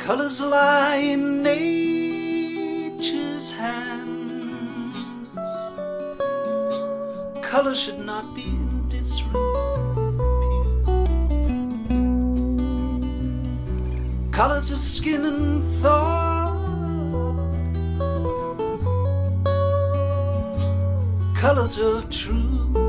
Colors lie in nature's hands. Color should not be in disrepute. Colors of skin and thought. Colors of truth.